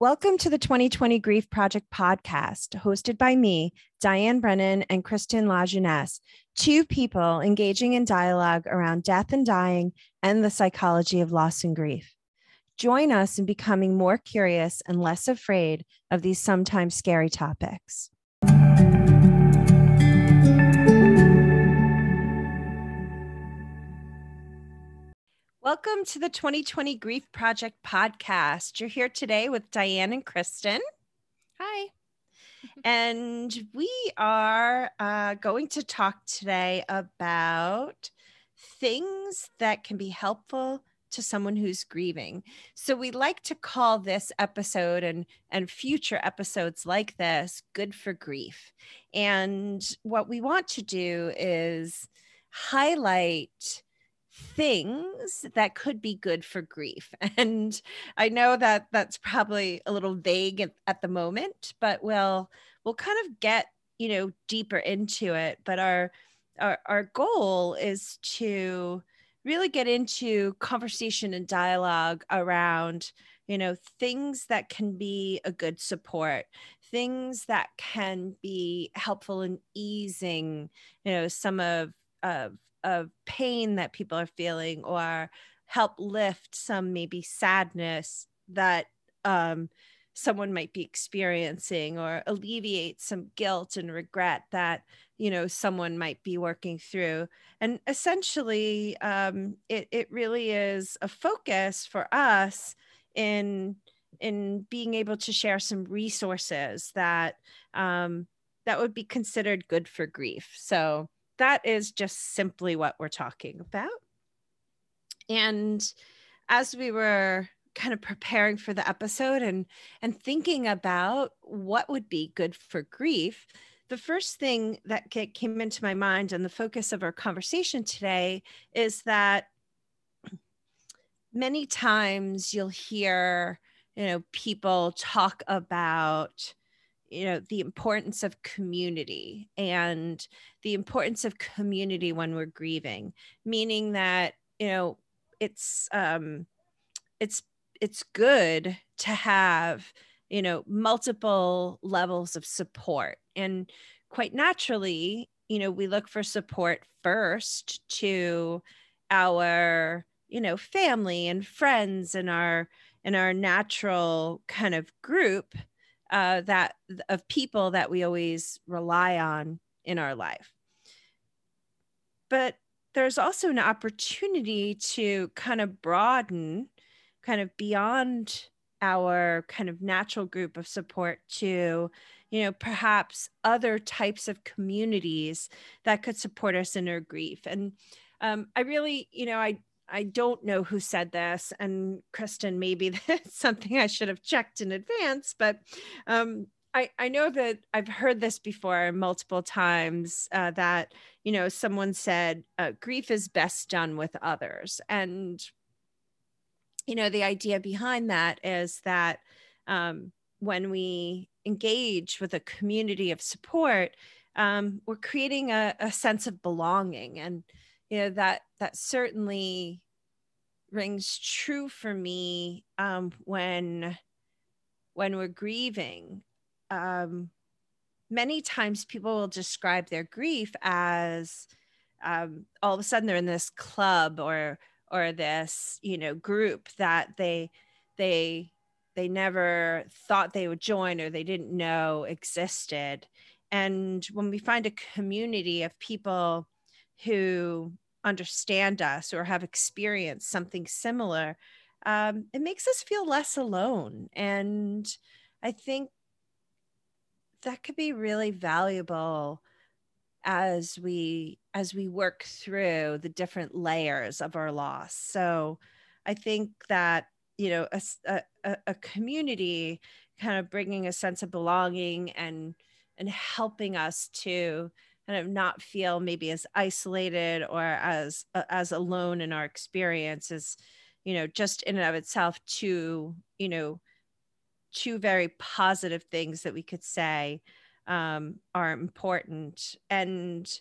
Welcome to the 2020 Grief Project podcast, hosted by me, Diane Brennan, and Kristin LaJeunesse, two people engaging in dialogue around death and dying and the psychology of loss and grief. Join us in becoming more curious and less afraid of these sometimes scary topics. Welcome to the 2020 Grief Project podcast. You're here today with Diane and Kristin. Hi. and we are uh, going to talk today about things that can be helpful to someone who's grieving. So we like to call this episode and and future episodes like this good for grief. And what we want to do is highlight things that could be good for grief. And I know that that's probably a little vague at, the moment, but we'll we'll kind of get, you know, deeper into it, but our our our goal is to really get into conversation and dialogue around you know things that can be a good support things that can be helpful in easing you know some of of of pain that people are feeling or help lift some maybe sadness that um, someone might be experiencing or alleviate some guilt and regret that you know someone might be working through. And essentially um, it, it really is a focus for us in in being able to share some resources that um, that would be considered good for grief. So that is just simply what we're talking about. And as we were kind of preparing for the episode and and thinking about what would be good for grief, the first thing that came into my mind and the focus of our conversation today is that many times you'll hear you know people talk about you know the importance of community and the importance of community when we're grieving meaning that you know it's um it's it's good to have you know multiple levels of support. And quite naturally you know we look for support first to our you know family and friends and our and our natural kind of group uh, that of people that we always rely on in our life. But there's also an opportunity to kind of broaden, kind of beyond our kind of natural group of support to you know perhaps other types of communities that could support us in our grief and um, i really you know i I don't know who said this, and Kristin, maybe that's something I should have checked in advance, but um, I, I know that I've heard this before multiple times uh, that, you know, someone said uh, grief is best done with others. And, you know, the idea behind that is that um, when we engage with a community of support, um, we're creating a, a sense of belonging. And, you know that that certainly rings true for me um, when when we're grieving. Um, many times people will describe their grief as um, all of a sudden they're in this club or or this you know group that they they they never thought they would join or they didn't know existed. And when we find a community of people who understand us or have experienced something similar, um, it makes us feel less alone. And I think that could be really valuable as we as we work through the different layers of our loss so i think that you know a, a, a community kind of bringing a sense of belonging and and helping us to kind of not feel maybe as isolated or as uh, as alone in our experience is you know just in and of itself two you know two very positive things that we could say um, are important and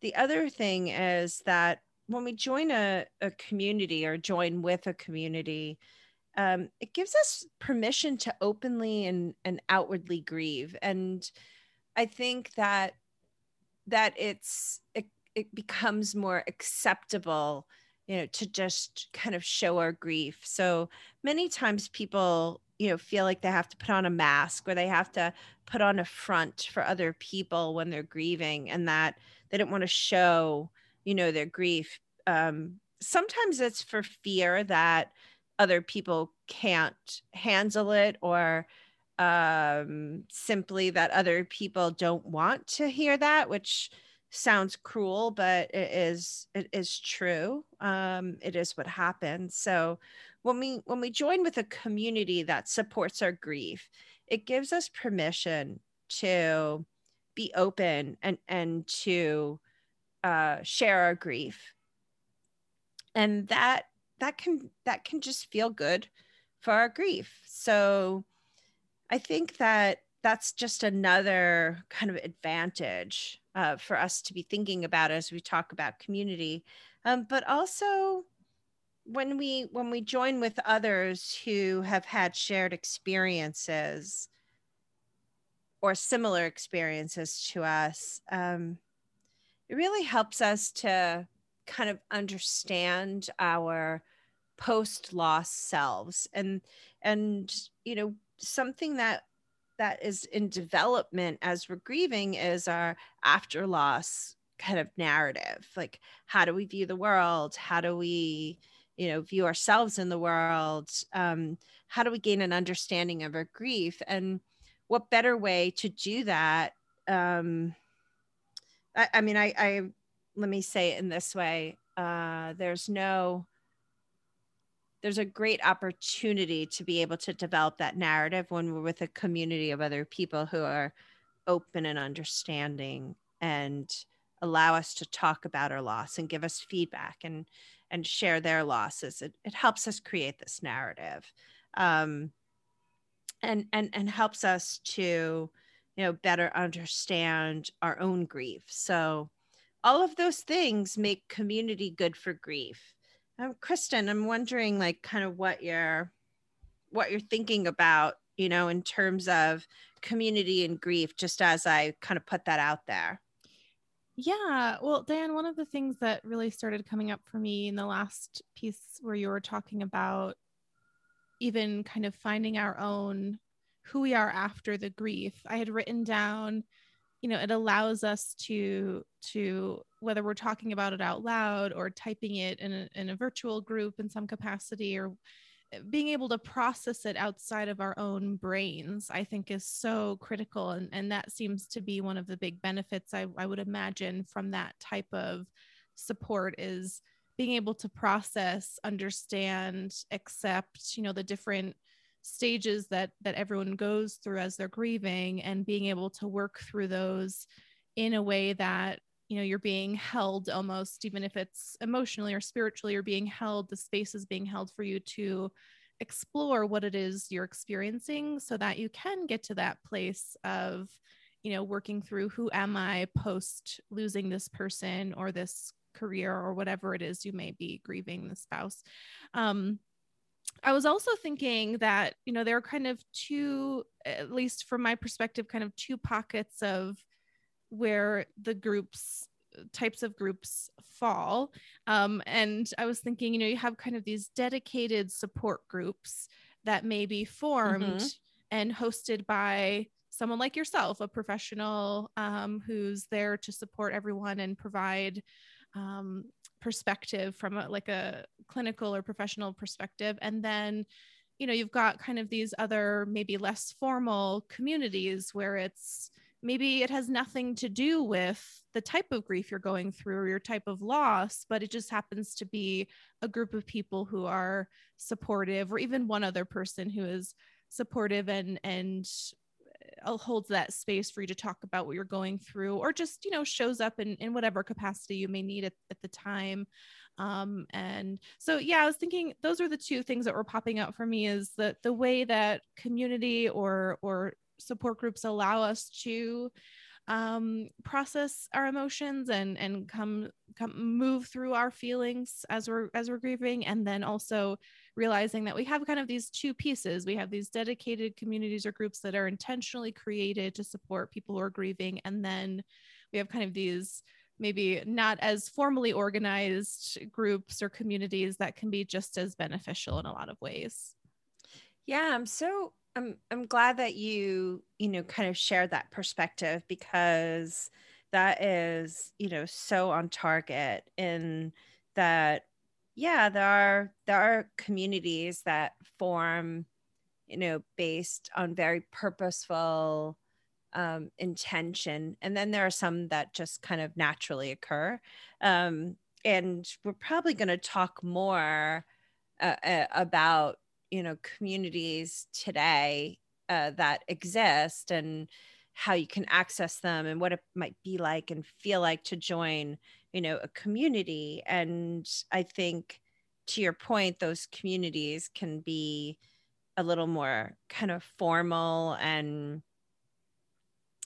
the other thing is that when we join a, a community or join with a community um, it gives us permission to openly and, and outwardly grieve. And I think that that it's it, it becomes more acceptable you know to just kind of show our grief. So many times people you know feel like they have to put on a mask or they have to put on a front for other people when they're grieving and that they don't want to show you know their grief. Um, sometimes it's for fear that other people can't handle it or um, simply that other people don't want to hear that which sounds cruel but it is it is true. Um, it is what happens. So when we when we join with a community that supports our grief it gives us permission to be open and and to uh, share our grief. And that that can that can just feel good for our grief. So i think that that's just another kind of advantage uh, for us to be thinking about as we talk about community. Um, but also when we when we join with others who have had shared experiences or similar experiences to us um, it really helps us to kind of understand our post loss selves. And and you know something that that is in development as we're grieving is our after loss kind of narrative. Like how do we view the world? How do we you know view ourselves in the world? Um, how do we gain an understanding of our grief? And what better way to do that um, I, I mean I, I let me say it in this way. Uh, there's no there's a great opportunity to be able to develop that narrative when we're with a community of other people who are open and understanding and allow us to talk about our loss and give us feedback and and share their losses. It, it helps us create this narrative um, and and and helps us to you know better understand our own grief. So all of those things make community good for grief um, kristin i'm wondering like kind of what you're what you're thinking about you know in terms of community and grief just as i kind of put that out there yeah. Well, Dan, one of the things that really started coming up for me in the last piece where you were talking about even kind of finding our own who we are after the grief, I had written down, you know, it allows us to to whether we're talking about it out loud or typing it in a, in a virtual group in some capacity or being able to process it outside of our own brains i think is so critical. And, and that seems to be one of the big benefits I, I would imagine from that type of support is being able to process understand accept you know the different stages that that everyone goes through as they're grieving and being able to work through those in a way that you know you're being held almost even if it's emotionally or spiritually you're being held the space is being held for you to explore what it is you're experiencing so that you can get to that place of you know working through who am i post losing this person or this career or whatever it is you may be grieving the spouse. Um, I was also thinking that, you know, there are kind of two, at least from my perspective, kind of two pockets of where the groups types of groups fall um, and i was thinking you know you have kind of these dedicated support groups that may be formed mm-hmm. and hosted by someone like yourself a professional um, who's there to support everyone and provide um, perspective from a, like a clinical or professional perspective. And then you know you've got kind of these other maybe less formal communities where it's maybe it has nothing to do with the type of grief you're going through or your type of loss, but it just happens to be a group of people who are supportive, or even one other person who is supportive and and holds that space for you to talk about what you're going through or just you know shows up in, in whatever capacity you may need at, at the time. Um, and so yeah i was thinking those are the two things that were popping out for me is that the way that community or or support groups allow us to um, process our emotions and and come come move through our feelings as we're as we're grieving. And then also realizing that we have kind of these two pieces. We have these dedicated communities or groups that are intentionally created to support people who are grieving. And then we have kind of these maybe not as formally organized groups or communities that can be just as beneficial in a lot of ways. Yeah, I'm so I'm I'm glad that you, you know, kind of share that perspective because that is, you know, so on target in that yeah, there are there are communities that form, you know, based on very purposeful um, intention, and then there are some that just kind of naturally occur. Um, and we're probably going to talk more uh, uh, about you know communities today uh, that exist and how you can access them and what it might be like and feel like to join you know a community and i think to your point those communities can be a little more kind of formal and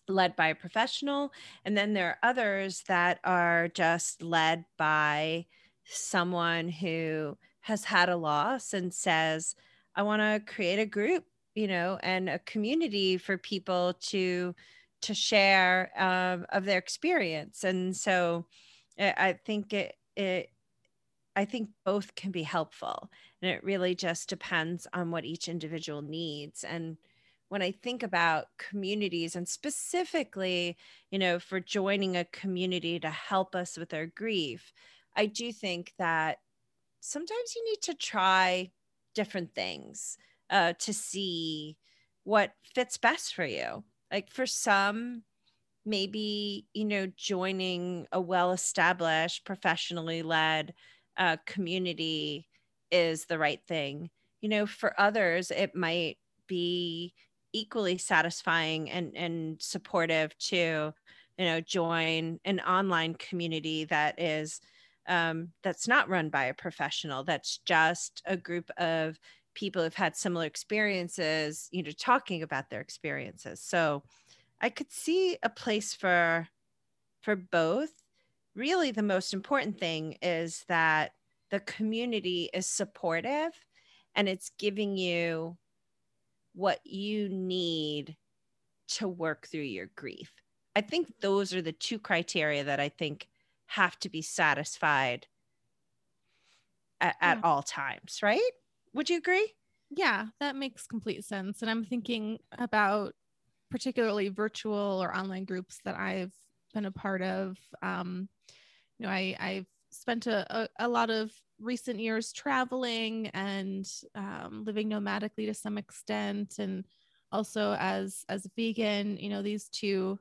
led by a professional and then there are others that are just led by someone who has had a loss and says i want to create a group you know and a community for people to to share um, of their experience. And so i think it it i think both can be helpful and it really just depends on what each individual needs and when i think about communities and specifically you know for joining a community to help us with our grief i do think that sometimes you need to try different things uh, to see what fits best for you. Like for some, maybe, you know, joining a well established, professionally led uh, community is the right thing. You know, for others, it might be equally satisfying and, and supportive to, you know, join an online community that is um, that's not run by a professional that's just a group of people who've had similar experiences, you know, talking about their experiences. So I could see a place for for both. Really the most important thing is that the community is supportive and it's giving you what you need to work through your grief. I think those are the two criteria that I think have to be satisfied at, at all times, right? Would you agree? Yeah, that makes complete sense. And I'm thinking about particularly virtual or online groups that I've been a part of. Um, you know, I, I've spent a, a, a lot of recent years traveling and um, living nomadically to some extent and also as as a vegan you know these two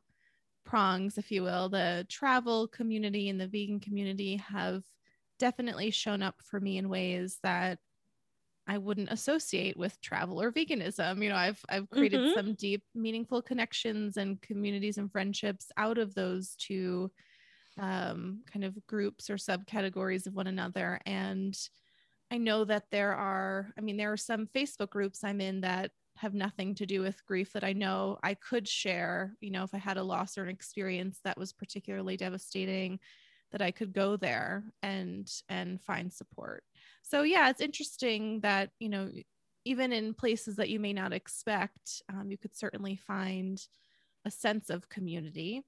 prongs if you will the travel community and the vegan community have definitely shown up for me in ways that I wouldn't associate with travel or veganism. You know, I've I've created mm-hmm. some deep, meaningful connections and communities and friendships out of those two um, kind of groups or subcategories of one another. And I know that there are, I mean, there are some Facebook groups I'm in that have nothing to do with grief that I know I could share, you know, if I had a loss or an experience that was particularly devastating, that I could go there and and find support so yeah it's interesting that you know even in places that you may not expect um, you could certainly find a sense of community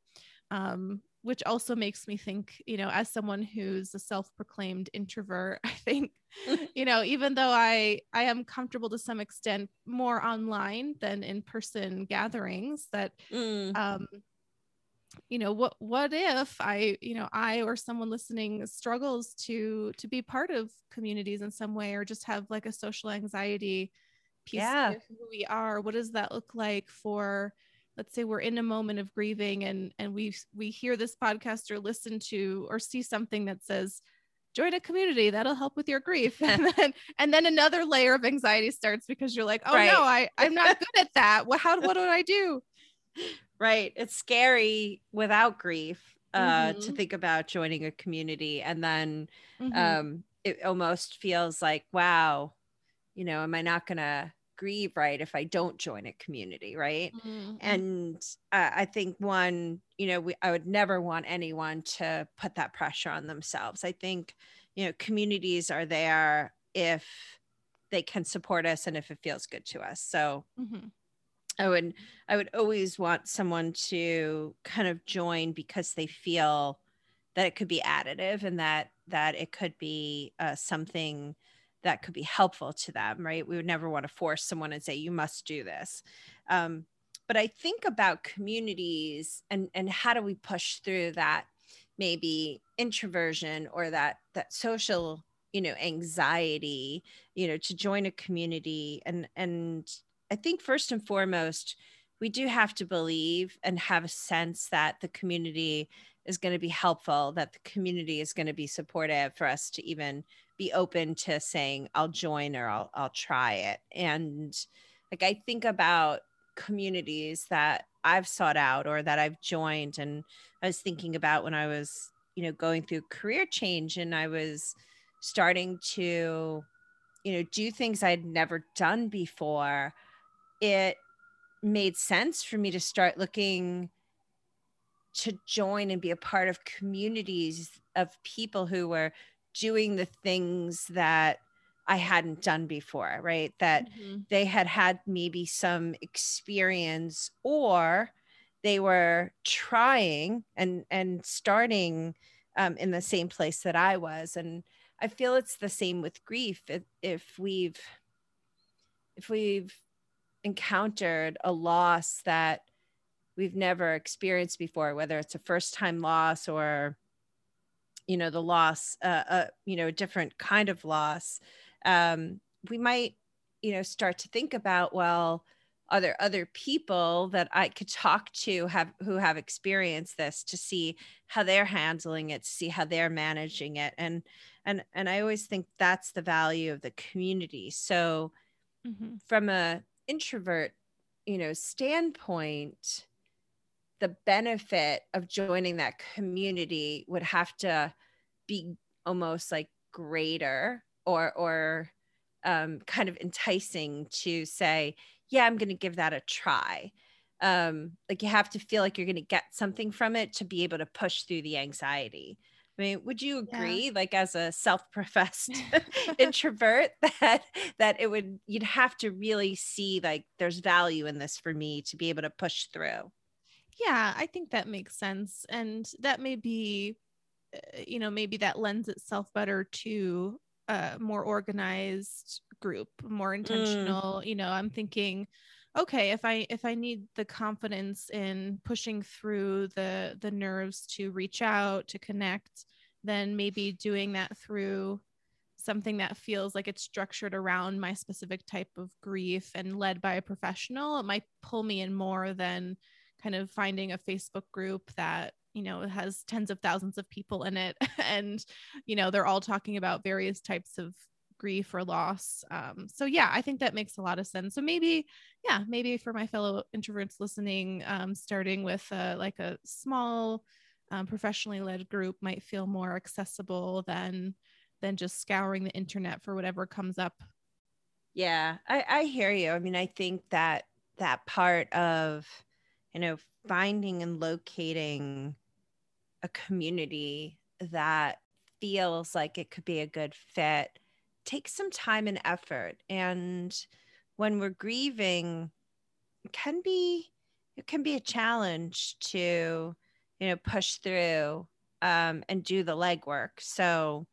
um, which also makes me think you know as someone who's a self-proclaimed introvert i think you know even though i i am comfortable to some extent more online than in person gatherings that mm. um you know what what if i you know i or someone listening struggles to to be part of communities in some way or just have like a social anxiety piece yeah. of who we are what does that look like for let's say we're in a moment of grieving and and we we hear this podcast or listen to or see something that says join a community that'll help with your grief and then and then another layer of anxiety starts because you're like oh right. no i i'm not good at that what how what do i do right it's scary without grief uh mm-hmm. to think about joining a community and then mm-hmm. um it almost feels like wow you know am i not gonna grieve right if i don't join a community right mm-hmm. and uh, i think one you know we, i would never want anyone to put that pressure on themselves i think you know communities are there if they can support us and if it feels good to us so Mhm. I would I would always want someone to kind of join because they feel that it could be additive and that that it could be uh, something that could be helpful to them, right? We would never want to force someone and say you must do this. Um, but I think about communities and and how do we push through that maybe introversion or that that social you know anxiety you know to join a community and and I think first and foremost, we do have to believe and have a sense that the community is going to be helpful, that the community is going to be supportive for us to even be open to saying, I'll join or I'll, I'll try it. And like, I think about communities that I've sought out or that I've joined. And I was thinking about when I was, you know, going through career change and I was starting to, you know, do things I'd never done before it made sense for me to start looking to join and be a part of communities of people who were doing the things that I hadn't done before, right? That Mhm. they had had maybe some experience or they were trying and and starting um, in the same place that I was and I feel it's the same with grief if, if we've if we've encountered a loss that we've never experienced before whether it's a first time loss or you know the loss uh, uh you know a different kind of loss um we might you know start to think about well are there other people that i could talk to have who have experienced this to see how they're handling it to see how they're managing it and and and i always think that's the value of the community so Mhm. from a introvert you know standpoint the benefit of joining that community would have to be almost like greater or or um, kind of enticing to say yeah i'm going to give that a try. Um, like you have to feel like you're going to get something from it to be able to push through the anxiety i mean would you Yeah. agree like as a self-professed introvert that that it would you'd have to really see like there's value in this for me to be able to push through Yeah, I think that makes sense. And that may be, uh, you know, maybe that lends itself better to a more organized group, more intentional. You know, I'm thinking, okay, if I if I need the confidence in pushing through the the nerves to reach out, to connect, then maybe doing that through something that feels like it's structured around my specific type of grief and led by a professional, it might pull me in more than kind of finding a Facebook group that you know has tens of thousands of people in it and you know they're all talking about various types of grief or loss um, so yeah i think that makes a lot of sense so maybe yeah maybe for my fellow introverts listening um, starting with uh, like a small um, professionally led group might feel more accessible than than just scouring the internet for whatever comes up Yeah, I, I hear you. I mean, I think that that part of, you know, finding and locating a community that feels like it could be a good fit takes some time and effort. And when we're grieving, it can be it can be a challenge to, you know, push through um, and do the legwork. So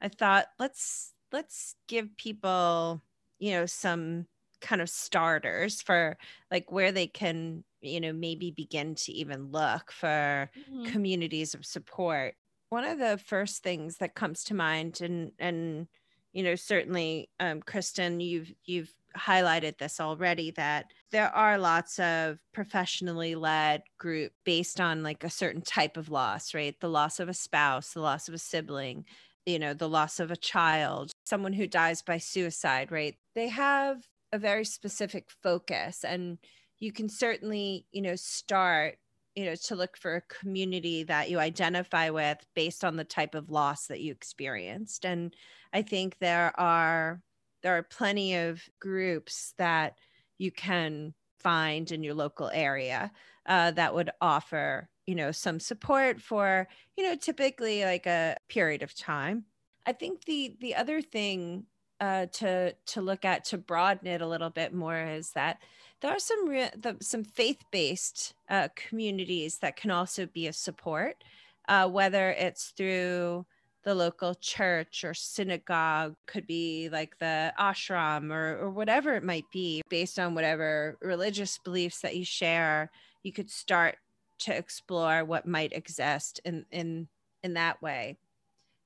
I thought let's let's give people you know some kind of starters for like where they can you know maybe begin to even look for Mhm. communities of support one of the first things that comes to mind and and you know certainly um, kristin you've you've highlighted this already that there are lots of professionally led group based on like a certain type of loss right? The loss of a spouse the loss of a sibling you know the loss of a child someone who dies by suicide right? They have a very specific focus and you can certainly you know start you know to look for a community that you identify with based on the type of loss that you experienced. And i think there are there are plenty of groups that you can find in your local area uh, that would offer you know some support for you know typically like a period of time. I think the the other thing uh, to to look at to broaden it a little bit more is that there are some re- the, some faith based uh, communities that can also be a support, uh, whether it's through the local church or synagogue, could be like the ashram or, or whatever it might be, based on whatever religious beliefs that you share. You could start to explore what might exist in in in that way.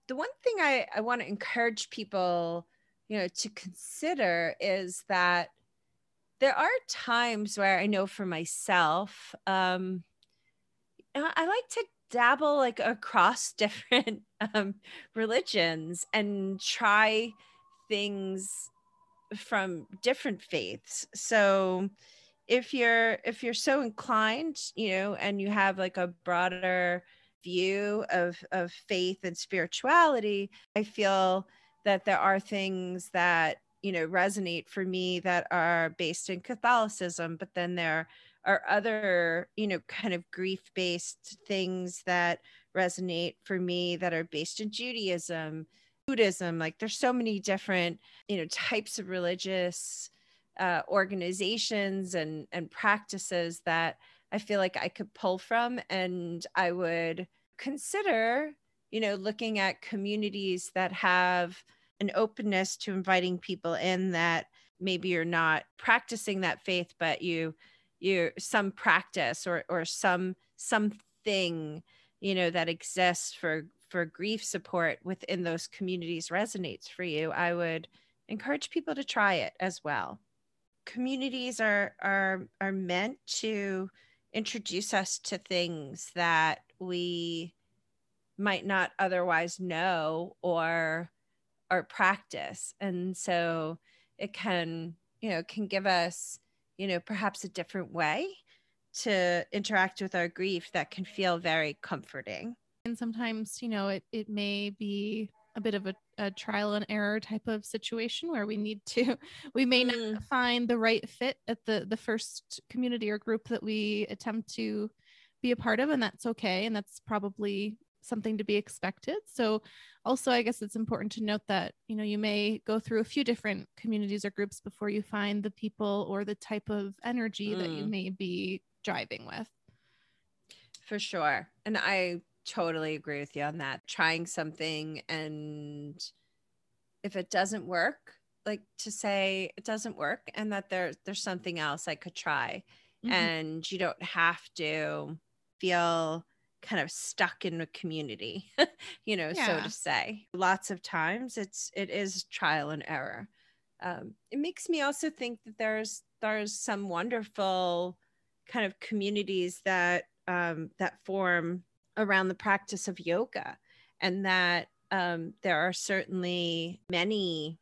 The one thing I, I want to encourage people, you know, to consider is that there are times where I know for myself, um, I like to dabble like across different um, religions and try things from different faiths. So if you're if you're so inclined, you know, and you have like a broader view of of faith and spirituality, I feel that there are things that you know resonate for me that are based in catholicism but then there are other you know kind of grief based things that resonate for me that are based in judaism buddhism like there's so many different you know types of religious uh, organizations and and practices that i feel like i could pull from and i would consider you know looking at communities that have an openness to inviting people in that maybe you're not practicing that faith but you you some practice or or some something you know that exists for for grief support within those communities resonates for you i would encourage people to try it as well. Communities are are are meant to introduce us to things that we might not otherwise know or or practice. And so it can you know can give us you know perhaps a different way to interact with our grief that can feel very comforting and sometimes you know it, it may be a bit of a, a trial and error type of situation where we need to we may mm. not find the right fit at the the first community or group that we attempt to be a part of and that's okay and that's probably something to be expected. So also I guess it's important to note that, you know, you may go through a few different communities or groups before you find the people or the type of energy mm. that you mm. may be driving with. For sure. And I totally agree with you on that. Trying something and if it doesn't work, like to say it doesn't work and that there there's something else I could try. Mm-hmm. And you don't have to feel kind of stuck in a community you know yeah. so to say lots of times it's it is trial and error um, it makes me also think that there's there's some wonderful kind of communities that um, that form around the practice of yoga and that um, there are certainly many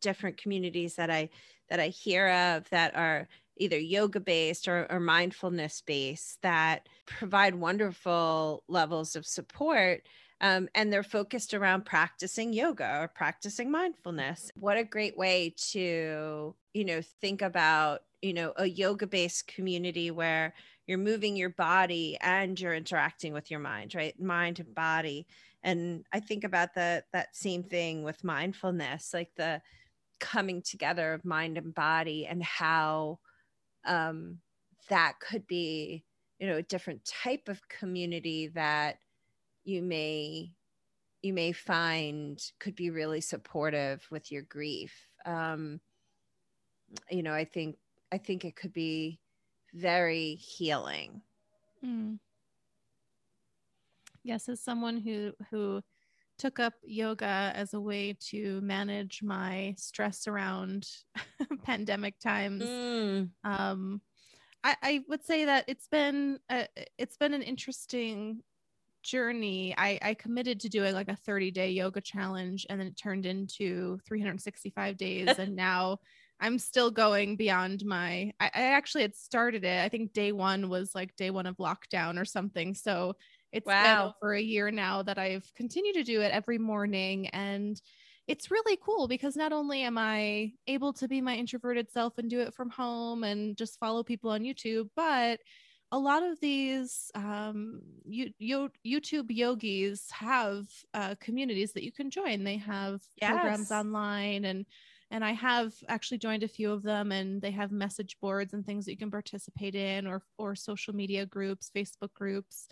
different communities that i that i hear of that are either yoga based or, or mindfulness based that provide wonderful levels of support um, and they're focused around practicing yoga or practicing mindfulness. What a great way to you know think about you know a yoga based community where you're moving your body and you're interacting with your mind right? Mind and body. And i think about the that same thing with mindfulness like the coming together of mind and body and how um, that could be you know a different type of community that you may you may find could be really supportive with your grief um, you know i think i think it could be very healing mm. yes as someone who who took up yoga as a way to manage my stress around pandemic times. Mm. Um, I, I, would say that it's been a, it's been an interesting journey. I, I committed to doing like a 30 day yoga challenge, and then it turned into 365 days, and now I'm still going beyond my. I, I actually had started it. I think day one was like day one of lockdown or something. So it's wow. been over a year now that I've continued to do it every morning. And it's really cool because not only am I able to be my introverted self and do it from home and just follow people on YouTube, but a lot of these um, you, you, YouTube yogis have uh, communities that you can join. They have yes. programs online and and I have actually joined a few of them and they have message boards and things that you can participate in or or social media groups, Facebook groups.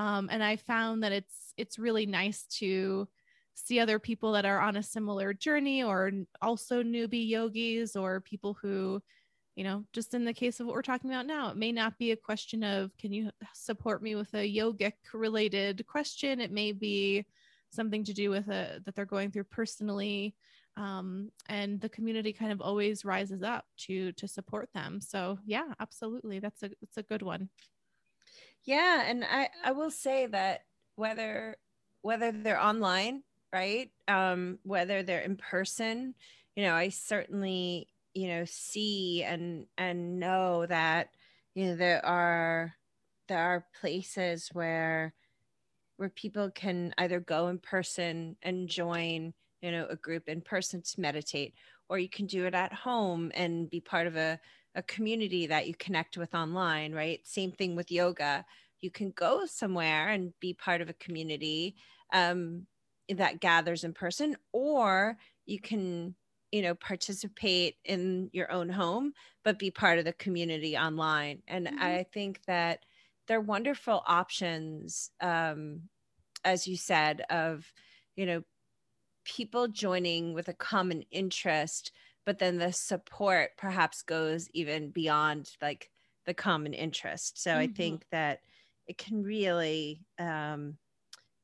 Um, and I found that it's it's really nice to see other people that are on a similar journey or also newbie yogis or people who you know just in the case of what we're talking about now it may not be a question of can you support me with a yogic related question? It may be something to do with a that they're going through personally um, and the community kind of always rises up to to support them. So yeah absolutely. That's a it's a good one yeah and i i will say that whether whether they're online right um whether they're in person you know i certainly you know see and and know that you know there are there are places where where people can either go in person and join you know a group in person to meditate or you can do it at home and be part of a, a community that you connect with online right? Same thing with yoga. You can go somewhere and be part of a community um, that gathers in person or you can you know participate in your own home but be part of the community online. And mm-hmm. i think that they're wonderful options um as you said of you know people joining with a common interest but then the support perhaps goes even beyond like the common interest so mm-hmm. i think that it can really um,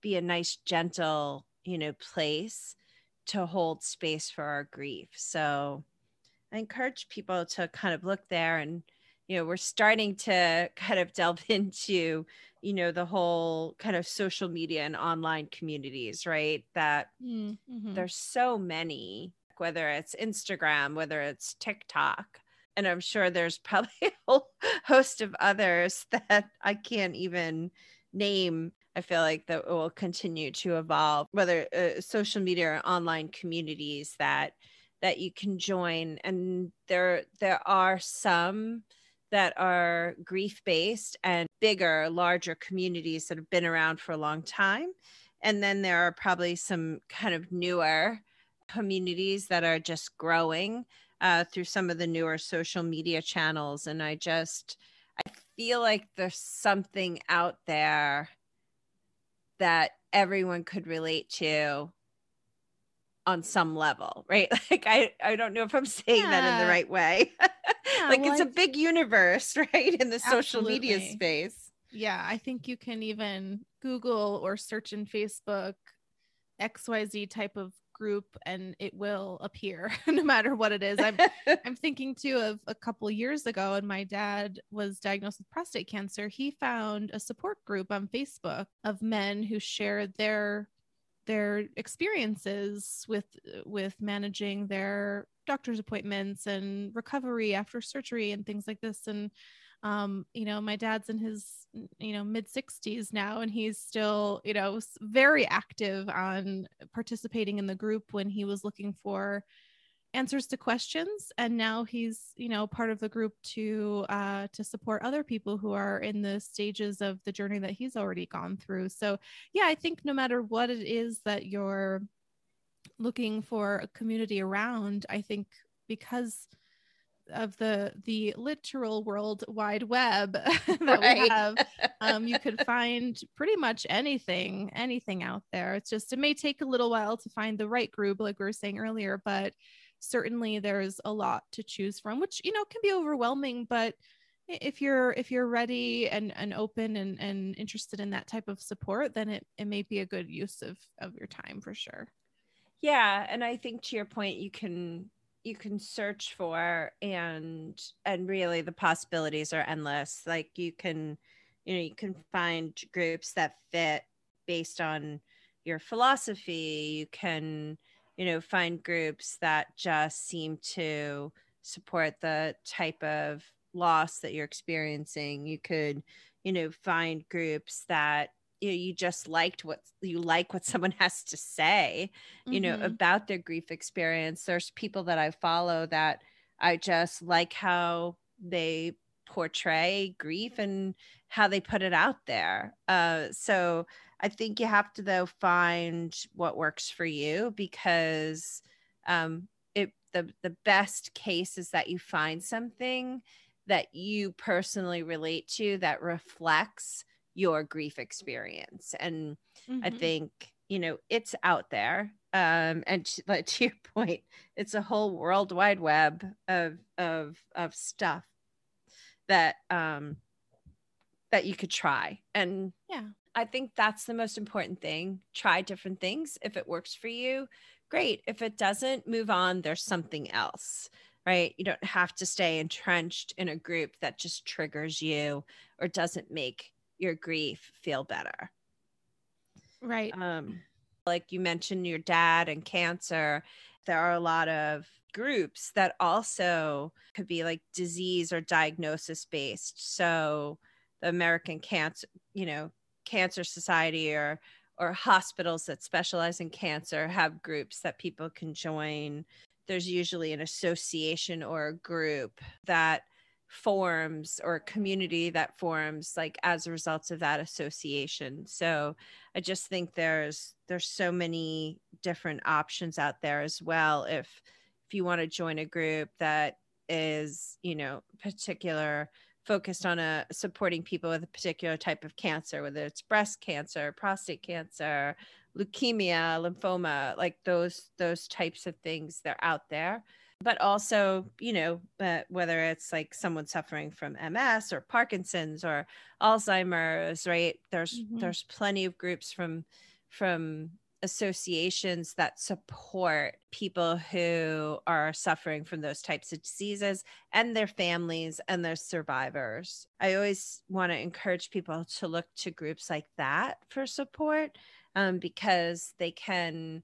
be a nice gentle you know place to hold space for our grief so i encourage people to kind of look there and you know we're starting to kind of delve into you know the whole kind of social media and online communities right that mm-hmm. there's so many whether it's instagram whether it's tiktok and i'm sure there's probably a whole host of others that i can't even name I feel like that will continue to evolve, whether uh, social media or online communities that that you can join. And there there are some that are grief based and bigger, larger communities that have been around for a long time. And then there are probably some kind of newer communities that are just growing uh, through some of the newer social media channels. And I just, I feel like there's something out there that everyone could relate to on some level, right? Like I I don't know if I'm saying yeah. that in the right way. yeah, like well, it's a big universe, right? In the Absolutely. social media space. Yeah, I think you can even Google or search in Facebook XYZ type of group and it will appear no matter what it is. I'm I'm thinking too of a couple years ago and my dad was diagnosed with prostate cancer. He found a support group on Facebook of men who shared their their experiences with with managing their doctor's appointments and recovery after surgery and things like this and um, you know, my dad's in his, you know, mid 60s now, and he's still, you know, very active on participating in the group when he was looking for answers to questions. And now he's you know part of the group to uh to support other people who are in the stages of the journey that he's already gone through. So yeah i think no matter what it is that you're looking for a community around i think because of the the literal world wide web that right. we have um, you could find pretty much anything anything out there it's just it may take a little while to find the right group like we were saying earlier but certainly there's a lot to choose from which you know can be overwhelming but if you're if you're ready and and open and and interested in that type of support then it, it may be a good use of of your time for sure yeah and i think to your point you can you can search for and and really the possibilities are endless. Like you can you know you can find groups that fit based on your philosophy. You can you know find groups that just seem to support the type of loss that you're experiencing. You could you know find groups that you know you just liked what you like what someone has to say you mm-hmm. know about their grief experience there's people that i follow that i just like how they portray grief and how they put it out there. Uh, so I think you have to though find what works for you because um, it the the best case is that you find something that you personally relate to that reflects your grief experience. And mm-hmm. i think you know it's out there. Um and to, like, to your point it's a whole world wide web of of of stuff that um that you could try. And yeah. I think that's the most important thing. Try different things. If it works for you great. If it doesn't move on. There's something else right? You don't have to stay entrenched in a group that just triggers you or doesn't make your grief feel better. Right. Um like you mentioned your dad and cancer there are a lot of groups that also could be like disease or diagnosis based. So the american cancer you know cancer society or or hospitals that specialize in cancer have groups that people can join. There's usually an association or a group that forms or community that forms like as a result of that association. So i just think there's there's so many different options out there as well. If if you want to join a group that is you know particular focused on a supporting people with a particular type of cancer whether it's breast cancer prostate cancer leukemia lymphoma like those those types of things they're out there but also you know uh, whether it's like someone suffering from ms or parkinson's or alzheimer's right there's mm-hmm. there's plenty of groups from from associations that support people who are suffering from those types of diseases and their families and their survivors. I always want to encourage people to look to groups like that for support um, because they can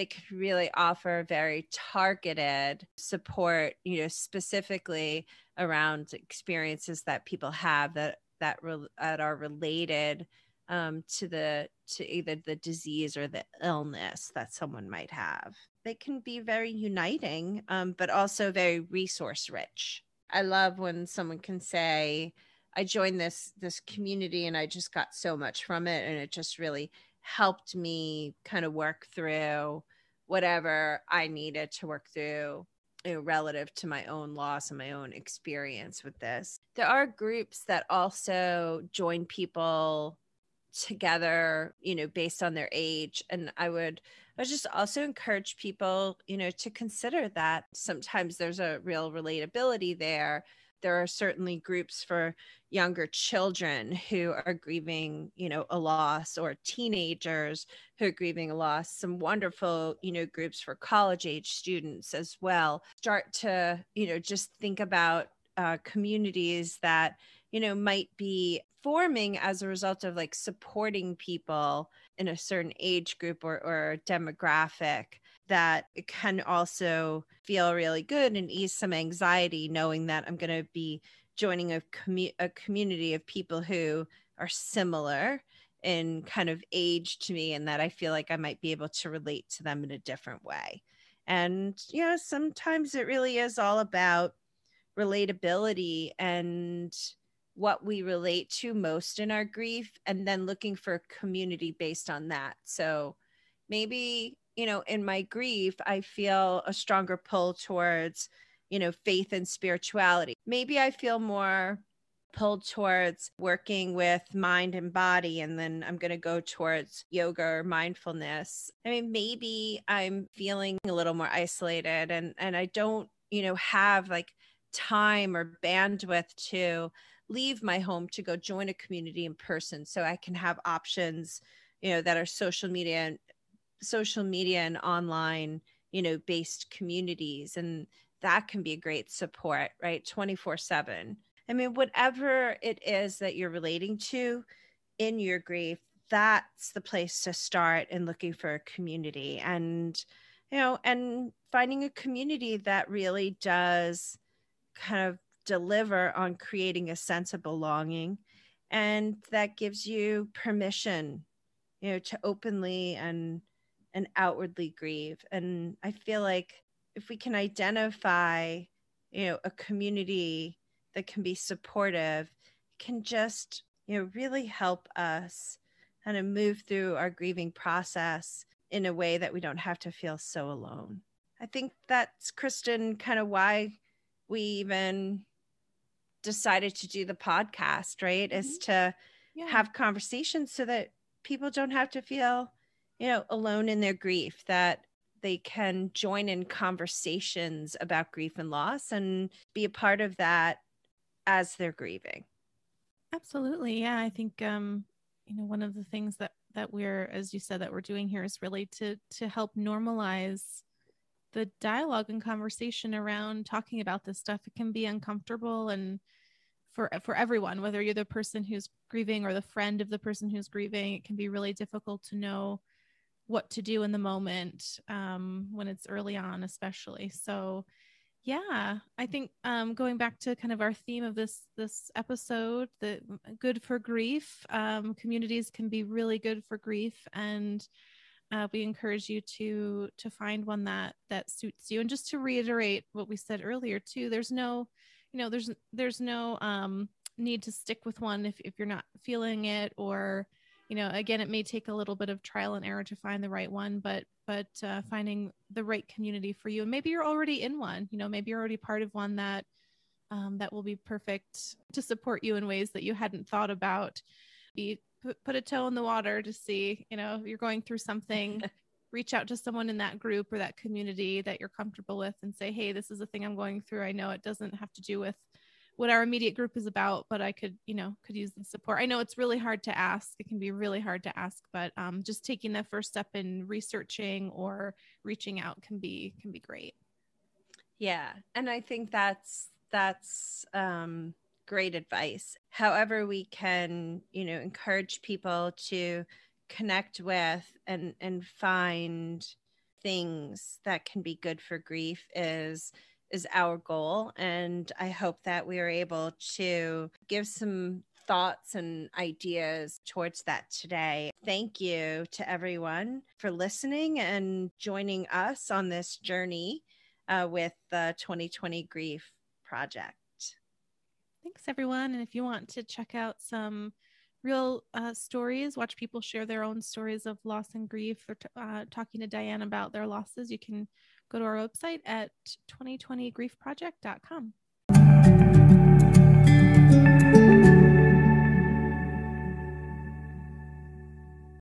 they could really offer very targeted support you know specifically around experiences that people have that that, re- that are related um, to the to either the disease or the illness that someone might have. They can be very uniting um, but also very resource rich. I love when someone can say i joined this this community and i just got so much from it and it just really helped me kind of work through whatever I needed to work through you know, relative to my own loss and my own experience with this. There are groups that also join people together, you know, based on their age. And I would I would just also encourage people, you know, to consider that sometimes there's a real relatability there there are certainly groups for younger children who are grieving you know a loss or teenagers who are grieving a loss. Some wonderful you know groups for college age students as well. Start to you know just think about uh, communities that you know might be forming as a result of like supporting people in a certain age group or, or demographic that can also feel really good and ease some anxiety knowing that I'm going to be joining a, commu- a community of people who are similar in kind of age to me and that I feel like I might be able to relate to them in a different way. And, you know, sometimes it really is all about relatability and what we relate to most in our grief and then looking for a community based on that. So maybe you know, in my grief, I feel a stronger pull towards, you know, faith and spirituality. Maybe I feel more pulled towards working with mind and body and then i'm going to go towards yoga or mindfulness i mean maybe i'm feeling a little more isolated and and i don't you know have like time or bandwidth to leave my home to go join a community in person so i can have options you know that are social media social media and online you know based communities and that can be a great support right? 24 7 i mean whatever it is that you're relating to in your grief that's the place to start in looking for a community and you know and finding a community that really does kind of deliver on creating a sense of belonging and that gives you permission you know to openly and and outwardly grieve. And I feel like if we can identify, you know, a community that can be supportive can just you know really help us kind of move through our grieving process in a way that we don't have to feel so alone i think that's kristin kind of why we even decided to do the podcast right mm-hmm. is to yeah. have conversations so that people don't have to feel you know alone in their grief that they can join in conversations about grief and loss and be a part of that as they're grieving. Absolutely. Yeah i think um you know one of the things that that we're as you said that we're doing here is really to to help normalize the dialogue and conversation around talking about this stuff. It can be uncomfortable and for for everyone whether you're the person who's grieving or the friend of the person who's grieving it can be really difficult to know what to do in the moment um, when it's early on especially. So yeah i think um, going back to kind of our theme of this this episode the good for grief um, communities can be really good for grief and uh, we encourage you to to find one that that suits you. And just to reiterate what we said earlier too there's no you know there's there's no um need to stick with one if, if you're not feeling it or you know again it may take a little bit of trial and error to find the right one but but uh, finding the right community for you. And maybe you're already in one you know maybe you're already part of one that um, that will be perfect to support you in ways that you hadn't thought about. Be put, a toe in the water to see you know if you're going through something reach out to someone in that group or that community that you're comfortable with and say hey this is the thing i'm going through. I know it doesn't have to do with what our immediate group is about but i could you know could use the support. I know it's really hard to ask. It can be really hard to ask but um, just taking the first step in researching or reaching out can be can be great. Yeah and i think that's that's um, great advice. However we can you know encourage people to connect with and and find things that can be good for grief is is our goal. And I hope that we are able to give some thoughts and ideas towards that today. Thank you to everyone for listening and joining us on this journey uh, with the 2020 Grief Project. Thanks, everyone. And if you want to check out some real uh, stories, watch people share their own stories of loss and grief, or t- uh, talking to Diane about their losses, you can go to our website at 2020griefproject.com.